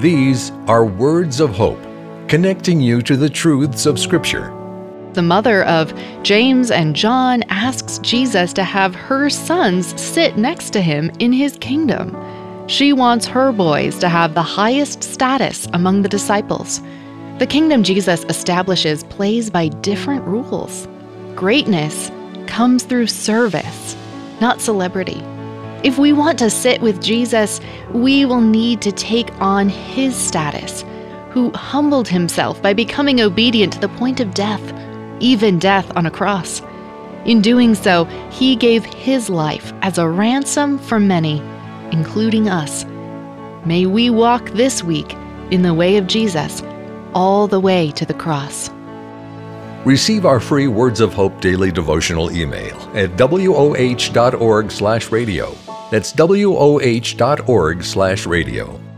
These are words of hope, connecting you to the truths of Scripture. The mother of James and John asks Jesus to have her sons sit next to him in his kingdom. She wants her boys to have the highest status among the disciples. The kingdom Jesus establishes plays by different rules. Greatness comes through service, not celebrity. If we want to sit with Jesus, we will need to take on his status, who humbled himself by becoming obedient to the point of death, even death on a cross. In doing so, he gave his life as a ransom for many including us. May we walk this week in the way of Jesus all the way to the cross. Receive our free Words of Hope daily devotional email at woh.org/radio. That's woh.org/radio.